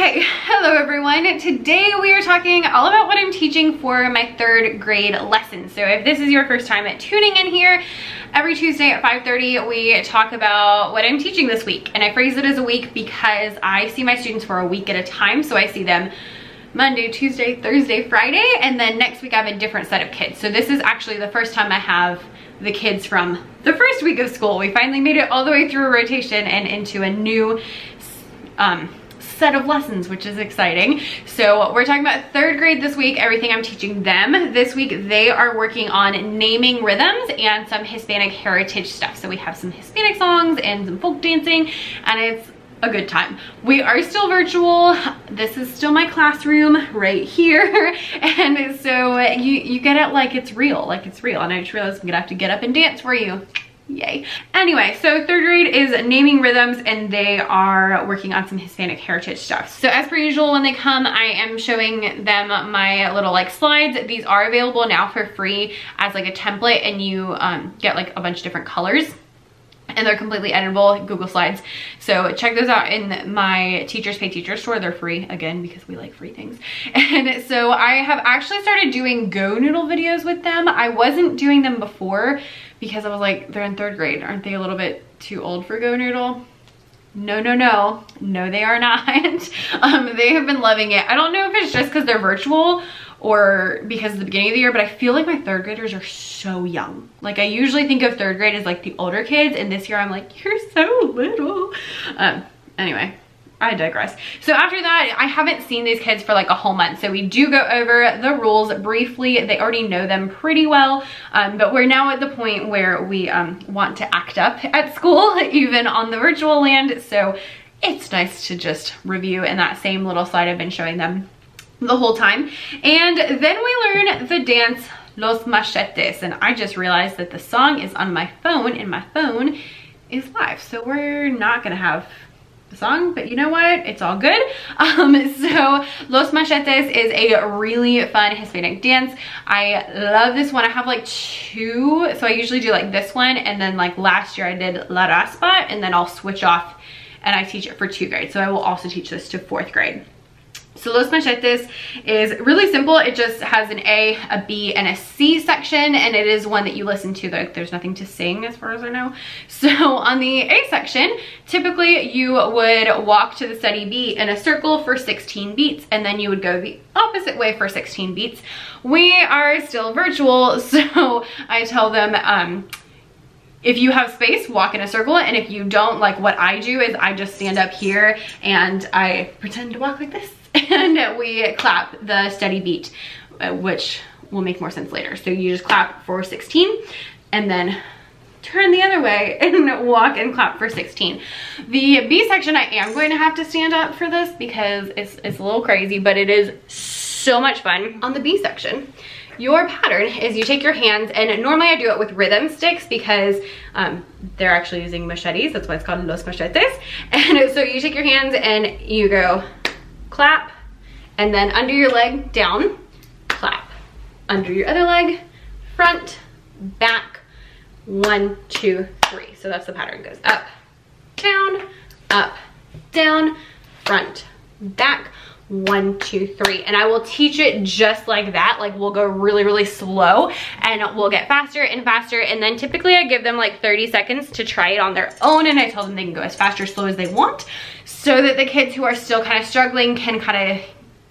Okay, hello everyone. Today we are talking all about what I'm teaching for my third grade lesson. So if this is your first time at tuning in here, every Tuesday at 5.30 we talk about what I'm teaching this week. And I phrase it as a week because I see my students for a week at a time. So I see them Monday, Tuesday, Thursday, Friday, and then next week I have a different set of kids. So this is actually the first time I have the kids from the first week of school. We finally made it all the way through a rotation and into a new um, set of lessons, which is exciting. So we're talking about third grade this week, everything I'm teaching them. This week they are working on naming rhythms and some Hispanic heritage stuff. So we have some Hispanic songs and some folk dancing and it's a good time. We are still virtual. This is still my classroom right here. And so you, you get it like it's real, like it's real. And I just realized I'm gonna have to get up and dance for you yay. Anyway, so third grade is naming rhythms and they are working on some Hispanic heritage stuff. So as per usual, when they come, I am showing them my little like slides. These are available now for free as like a template and you um, get like a bunch of different colors and they're completely editable Google Slides. So check those out in my Teachers Pay Teacher store. They're free, again, because we like free things. And so I have actually started doing GoNoodle videos with them. I wasn't doing them before because I was like, they're in third grade. Aren't they a little bit too old for GoNoodle? No, no, no. No, they are not. um, they have been loving it. I don't know if it's just because they're virtual or because of the beginning of the year, but I feel like my third graders are so young. Like I usually think of third grade as like the older kids and this year I'm like, you're so little. Um, anyway, I digress. So after that, I haven't seen these kids for like a whole month. So we do go over the rules briefly. They already know them pretty well, um, but we're now at the point where we um, want to act up at school, even on the virtual land. So it's nice to just review in that same little slide I've been showing them the whole time. And then we learn the dance Los Machetes. And I just realized that the song is on my phone and my phone is live. So we're not gonna have song, but you know what? It's all good. Um, so Los Machetes is a really fun Hispanic dance. I love this one. I have like two, so I usually do like this one, and then like last year I did La Raspa, and then I'll switch off and I teach it for two grades. So I will also teach this to fourth grade. So Los Machetes is really simple. It just has an A, a B, and a C section, and it is one that you listen to. There's nothing to sing as far as I know. So on the A section, typically you would walk to the steady beat in a circle for 16 beats, and then you would go the opposite way for 16 beats. We are still virtual, so I tell them, um, if you have space, walk in a circle. And if you don't, like what I do is I just stand up here and I pretend to walk like this. And we clap the steady beat, uh, which will make more sense later. So you just clap for 16 and then turn the other way and walk and clap for 16. The B section, I am going to have to stand up for this because it's, it's a little crazy, but it is so much fun. On the B section, your pattern is you take your hands and normally I do it with rhythm sticks because um, they're actually using machetes. That's why it's called los machetes. And so you take your hands and you go clap, and then under your leg, down, clap. Under your other leg, front, back, one, two, three. So that's the pattern. Goes up, down, up, down, front, back, one, two, three. And I will teach it just like that. Like we'll go really, really slow and we'll get faster and faster. And then typically I give them like 30 seconds to try it on their own. And I tell them they can go as fast or slow as they want so that the kids who are still kind of struggling can kind of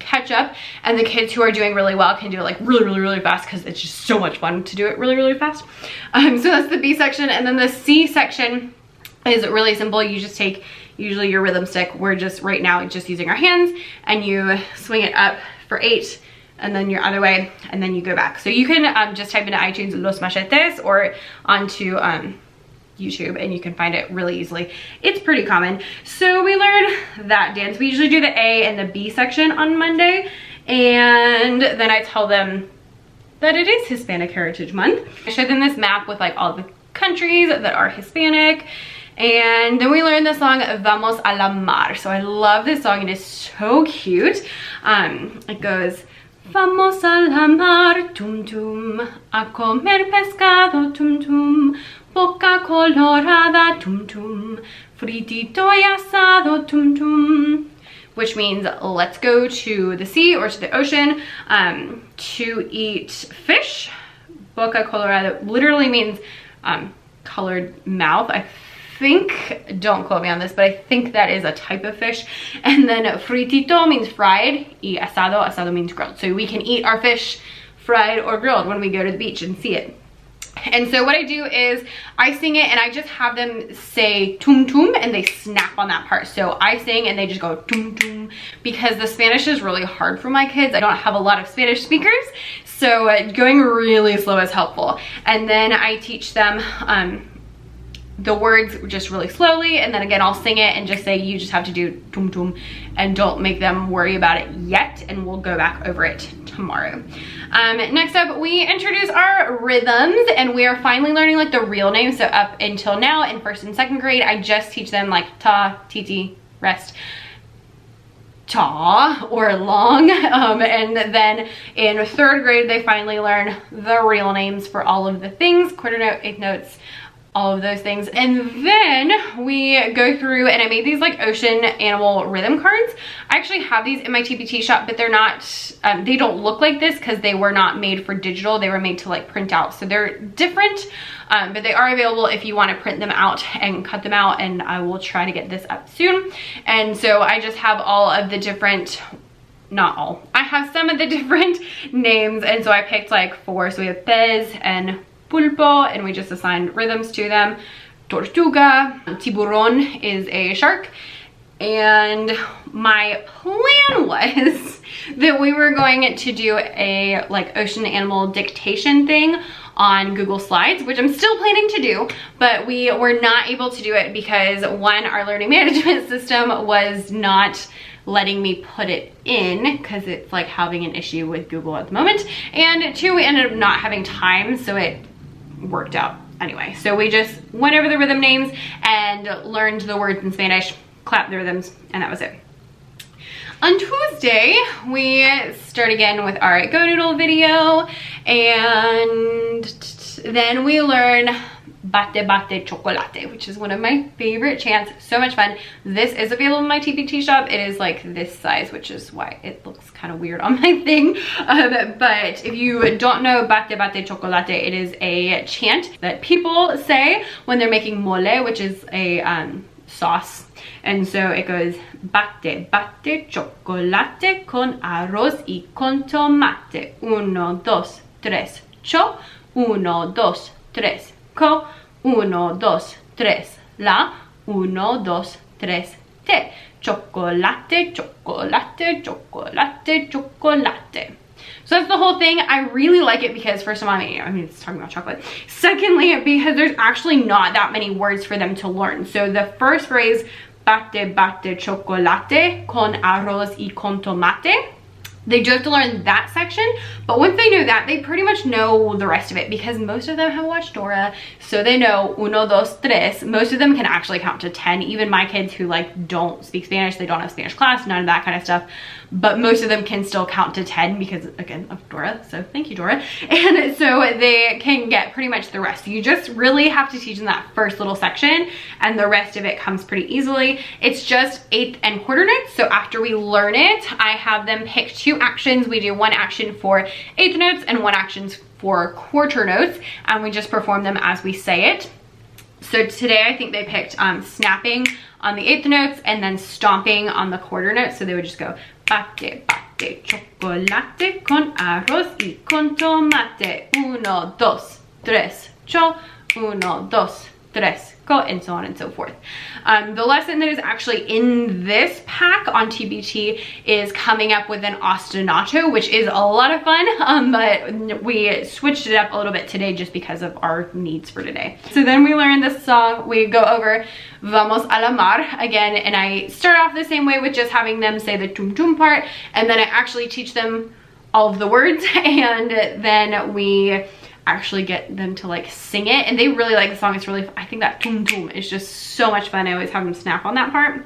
catch up and the kids who are doing really well can do it like really really really fast because it's just so much fun to do it really really fast. Um, so that's the B section and then the C section is really simple. You just take usually your rhythm stick. We're just right now just using our hands and you swing it up for eight and then your other way and then you go back. So you can um, just type into iTunes Los Machetes or onto um, YouTube and you can find it really easily. It's pretty common. So we learned that dance. We usually do the A and the B section on Monday and then I tell them that it is Hispanic Heritage Month. I showed them this map with like all the countries that are Hispanic and then we learned the song Vamos a la Mar. So I love this song. It is so cute. Um, it goes, Vamos a la mar, tum tum, a comer pescado, tum tum, boca colorada, tum tum, fritito y asado, tum tum. which means let's go to the sea or to the ocean um, to eat fish. Boca colorada literally means um, colored mouth. I think, don't quote me on this, but I think that is a type of fish. And then fritito means fried, y asado, asado means grilled. So we can eat our fish fried or grilled when we go to the beach and see it. And so what I do is I sing it and I just have them say tum tum and they snap on that part. So I sing and they just go tum tum because the Spanish is really hard for my kids. I don't have a lot of Spanish speakers. So uh, going really slow is helpful. And then I teach them um, the words just really slowly and then again I'll sing it and just say you just have to do tum tum and don't make them worry about it yet and we'll go back over it tomorrow. Um, next up we introduce our rhythms and we are finally learning like the real names so up until now in first and second grade I just teach them like ta, titi, rest ta or long um, and then in third grade they finally learn the real names for all of the things quarter note eighth notes all of those things. And then we go through and I made these like ocean animal rhythm cards. I actually have these in my TPT shop, but they're not, um, they don't look like this because they were not made for digital. They were made to like print out. So they're different, um, but they are available if you want to print them out and cut them out. And I will try to get this up soon. And so I just have all of the different not all. I have some of the different names and so I picked like four. So we have pez and pulpo and we just assigned rhythms to them. Tortuga, tiburon is a shark. And my plan was that we were going to do a like ocean animal dictation thing on Google Slides, which I'm still planning to do, but we were not able to do it because one, our learning management system was not letting me put it in because it's like having an issue with Google at the moment. And two, we ended up not having time, so it worked out anyway. So we just went over the rhythm names and learned the words in Spanish, clapped the rhythms, and that was it. On Tuesday, we start again with our GoNoodle video, and then we learn Bate Bate Chocolate, which is one of my favorite chants. So much fun. This is available in my TPT shop. It is like this size, which is why it looks kind of weird on my thing. Um, but if you don't know Bate Bate Chocolate, it is a chant that people say when they're making mole, which is a um, sauce. And so it goes Bate Bate Chocolate con arroz y con tomate. Uno, dos, tres, cho. Uno, dos, tres, co, uno, dos, tres, la, uno, dos, tres, te. Chocolate, chocolate, chocolate, chocolate. So that's the whole thing. I really like it because first of all, I mean, I mean, it's talking about chocolate. Secondly, because there's actually not that many words for them to learn. So the first phrase, bate, bate, chocolate con arroz y con tomate they do have to learn that section, but once they know that, they pretty much know the rest of it because most of them have watched Dora, so they know uno, dos, tres. Most of them can actually count to 10. Even my kids who like don't speak Spanish, they don't have Spanish class, none of that kind of stuff, but most of them can still count to 10 because again of Dora, so thank you Dora. And so they can get pretty much the rest. You just really have to teach them that first little section and the rest of it comes pretty easily. It's just eighth and quarter notes, so after we learn it, I have them pick two actions. We do one action for eighth notes and one action for quarter notes, and we just perform them as we say it. So today I think they picked um, snapping on the eighth notes and then stomping on the quarter notes. So they would just go bate, bate, chocolate con arroz y con tomate. Uno, dos, tres, cho. Uno, dos, tres, and so on and so forth. Um, the lesson that is actually in this pack on TPT is coming up with an ostinato, which is a lot of fun, um, but we switched it up a little bit today just because of our needs for today. So then we learn this song, we go over Vamos a la mar again, and I start off the same way with just having them say the tum tum part, and then I actually teach them all of the words, and then we actually get them to like sing it and they really like the song. It's really i think that tum tum is just so much fun. I always have them snap on that part.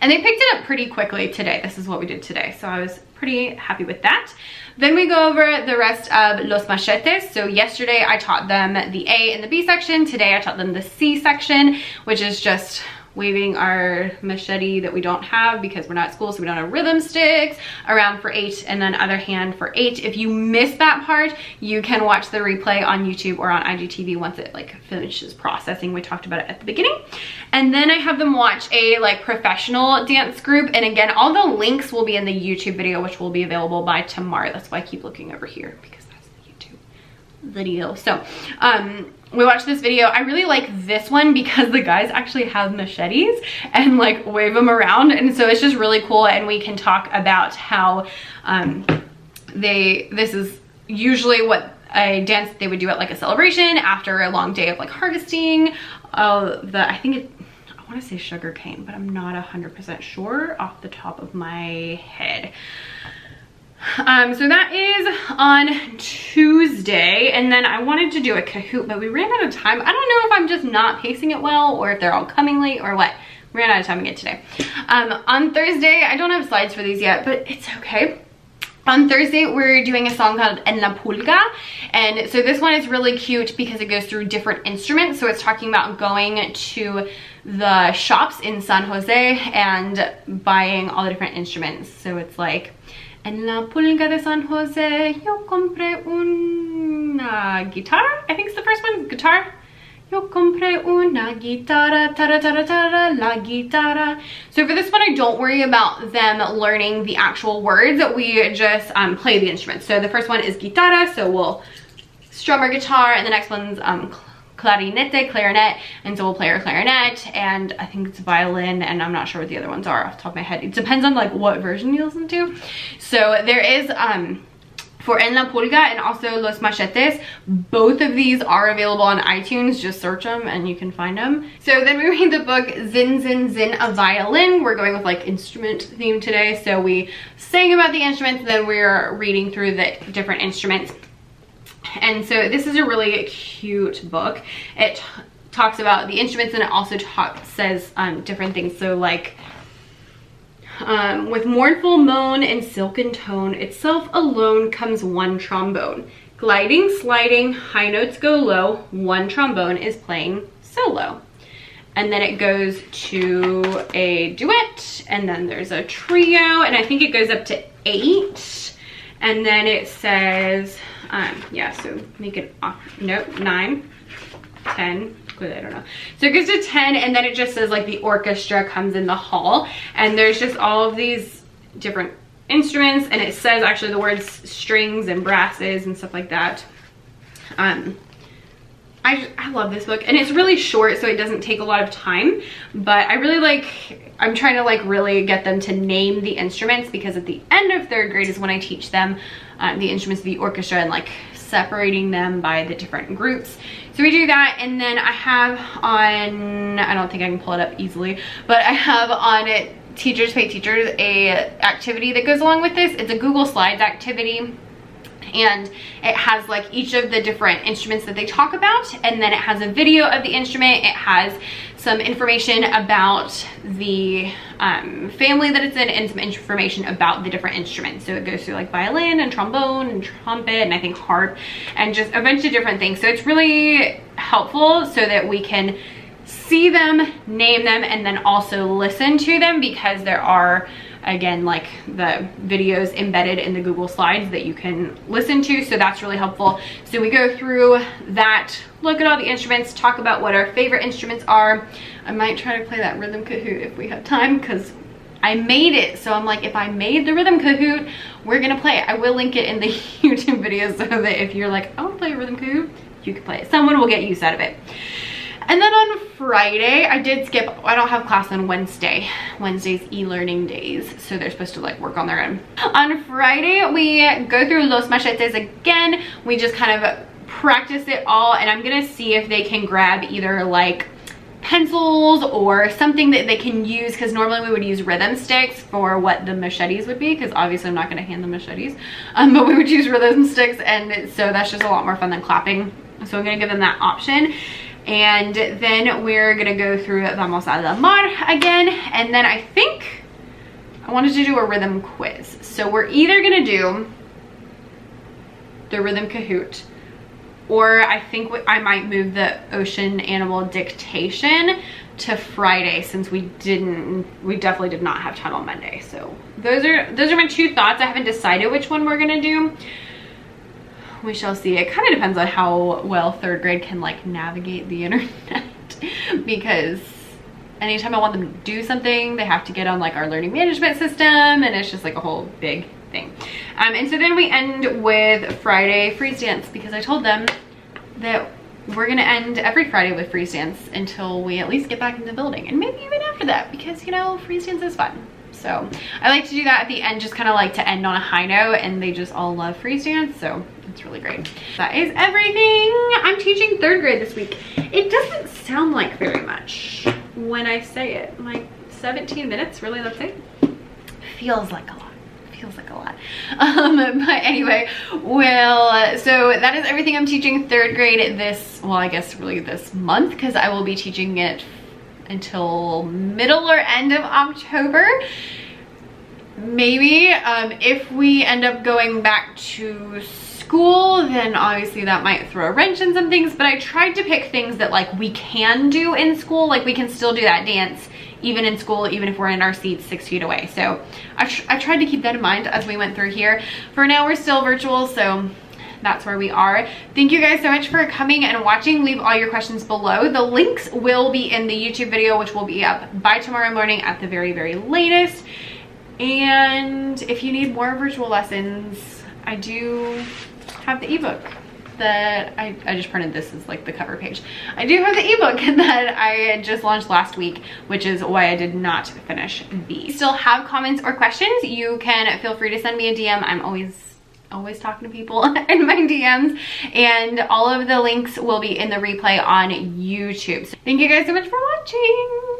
And they picked it up pretty quickly today. This is what we did today. So i was pretty happy with that. Then we go over the rest of los machetes. So yesterday i taught them the a and the b section. Today i taught them the c section which is just waving our machete that we don't have because we're not at school so we don't have rhythm sticks around for eight and then other hand for eight if you miss that part you can watch the replay on youtube or on igtv once it like finishes processing. We talked about it at the beginning. And then i have them watch a like professional dance group. And again all the links will be in the youtube video which will be available by tomorrow. That's why i keep looking over here because that's the youtube video. So um we watched this video. I really like this one because the guys actually have machetes and like wave them around. And so it's just really cool. And we can talk about how um, they, this is usually what a dance they would do at like a celebration after a long day of like harvesting. Uh, the, I think it, I want to say sugar cane, but I'm not a 100% sure off the top of my head. Um, so that is on Tuesday. And then I wanted to do a Kahoot, but we ran out of time. I don't know if I'm just not pacing it well or if they're all coming late or what. We ran out of time again today. Um, on Thursday, I don't have slides for these yet, but it's okay. On Thursday, we're doing a song called En la Pulga. And so this one is really cute because it goes through different instruments. So it's talking about going to the shops in San Jose and buying all the different instruments. So it's like En la pulga de San Jose, yo compré una guitarra. I think it's the first one, guitar. Yo compré una guitarra, tara tara tara, la guitarra. So for this one, I don't worry about them learning the actual words. We just um, play the instruments. So the first one is guitarra, so we'll strum our guitar, and the next one's um, clarinete, clarinet, and so we'll play our clarinet, and I think it's violin, and I'm not sure what the other ones are off the top of my head. It depends on like what version you listen to. So there is, um, for En La Pulga and also Los Machetes, both of these are available on iTunes. Just search them and you can find them. So then we read the book Zin Zin Zin, a violin. We're going with like instrument theme today. So we sang about the instruments, then we're reading through the different instruments. And so this is a really cute book. It talks about the instruments and it also says um, different things. So like um, with mournful moan and silken tone, itself alone comes one trombone. Gliding, sliding, high notes go low, one trombone is playing solo. And then it goes to a duet, and then there's a trio, and I think it goes up to eight. And then it says, um, yeah, so make it off, nope, nine, 10, I don't know. So it goes to 10 and then it just says like the orchestra comes in the hall and there's just all of these different instruments and it says actually the words strings and brasses and stuff like that. Um, I, I love this book and it's really short so it doesn't take a lot of time but I really like I'm trying to like really get them to name the instruments because at the end of third grade is when I teach them um, the instruments of the orchestra and like separating them by the different groups. So we do that and then I have on, I don't think I can pull it up easily, but I have on it Teachers Pay Teachers a activity that goes along with this. It's a Google Slides activity and it has like each of the different instruments that they talk about and then it has a video of the instrument. It has some information about the um, family that it's in and some information about the different instruments. So it goes through like violin and trombone and trumpet and I think harp and just a bunch of different things. So it's really helpful so that we can see them name them and then also listen to them because there are again like the videos embedded in the Google Slides that you can listen to so that's really helpful. So we go through that. Look at all the instruments talk about what our favorite instruments are. I might try to play that rhythm Kahoot if we have time because I made it. So I'm like if I made the rhythm Kahoot we're gonna play it. I will link it in the YouTube video so that if you're like I want to play a rhythm Kahoot you can play it. Someone will get use out of it and then on Friday, I did skip, I don't have class on Wednesday. Wednesday's e-learning days, so they're supposed to like work on their own. On Friday, we go through Los Machetes again. We just kind of practice it all, and I'm gonna see if they can grab either like pencils or something that they can use because normally we would use rhythm sticks for what the machetes would be because obviously I'm not going to hand the machetes um, but we would use rhythm sticks and so that's just a lot more fun than clapping so I'm going to give them that option and then we're gonna go through Vamos a la Mar again. And then I think I wanted to do a rhythm quiz. So we're either gonna do the rhythm Kahoot or I think I might move the ocean animal dictation to Friday since we didn't, we definitely did not have time on Monday. So those are, those are my two thoughts. I haven't decided which one we're gonna do. We shall see. It kind of depends on how well third grade can like navigate the internet because anytime I want them to do something, they have to get on like our learning management system and it's just like a whole big thing. Um, and so then we end with Friday freeze dance because I told them that we're gonna end every Friday with freeze dance until we at least get back in the building and maybe even after that because you know freeze dance is fun. So I like to do that at the end just kind of like to end on a high note and they just all love freeze dance so it's really great. That is everything. I'm teaching third grade this week. It doesn't sound like very much when I say it. Like 17 minutes, really that's it? Feels like a lot feels like a lot. Um, but anyway, well, so that is everything I'm teaching third grade this, well, I guess really this month because I will be teaching it until middle or end of October. Maybe um, if we end up going back to school, then obviously that might throw a wrench in some things, but I tried to pick things that like we can do in school, like we can still do that dance even in school, even if we're in our seats six feet away. So I, tr I tried to keep that in mind as we went through here. For now, we're still virtual, so that's where we are. Thank you guys so much for coming and watching. Leave all your questions below. The links will be in the YouTube video, which will be up by tomorrow morning at the very, very latest. And if you need more virtual lessons, I do have the ebook that I, I just printed this as like the cover page. I do have the ebook that I just launched last week, which is why I did not finish these. Still have comments or questions, you can feel free to send me a DM. I'm always always talking to people in my DMs and all of the links will be in the replay on YouTube. So thank you guys so much for watching.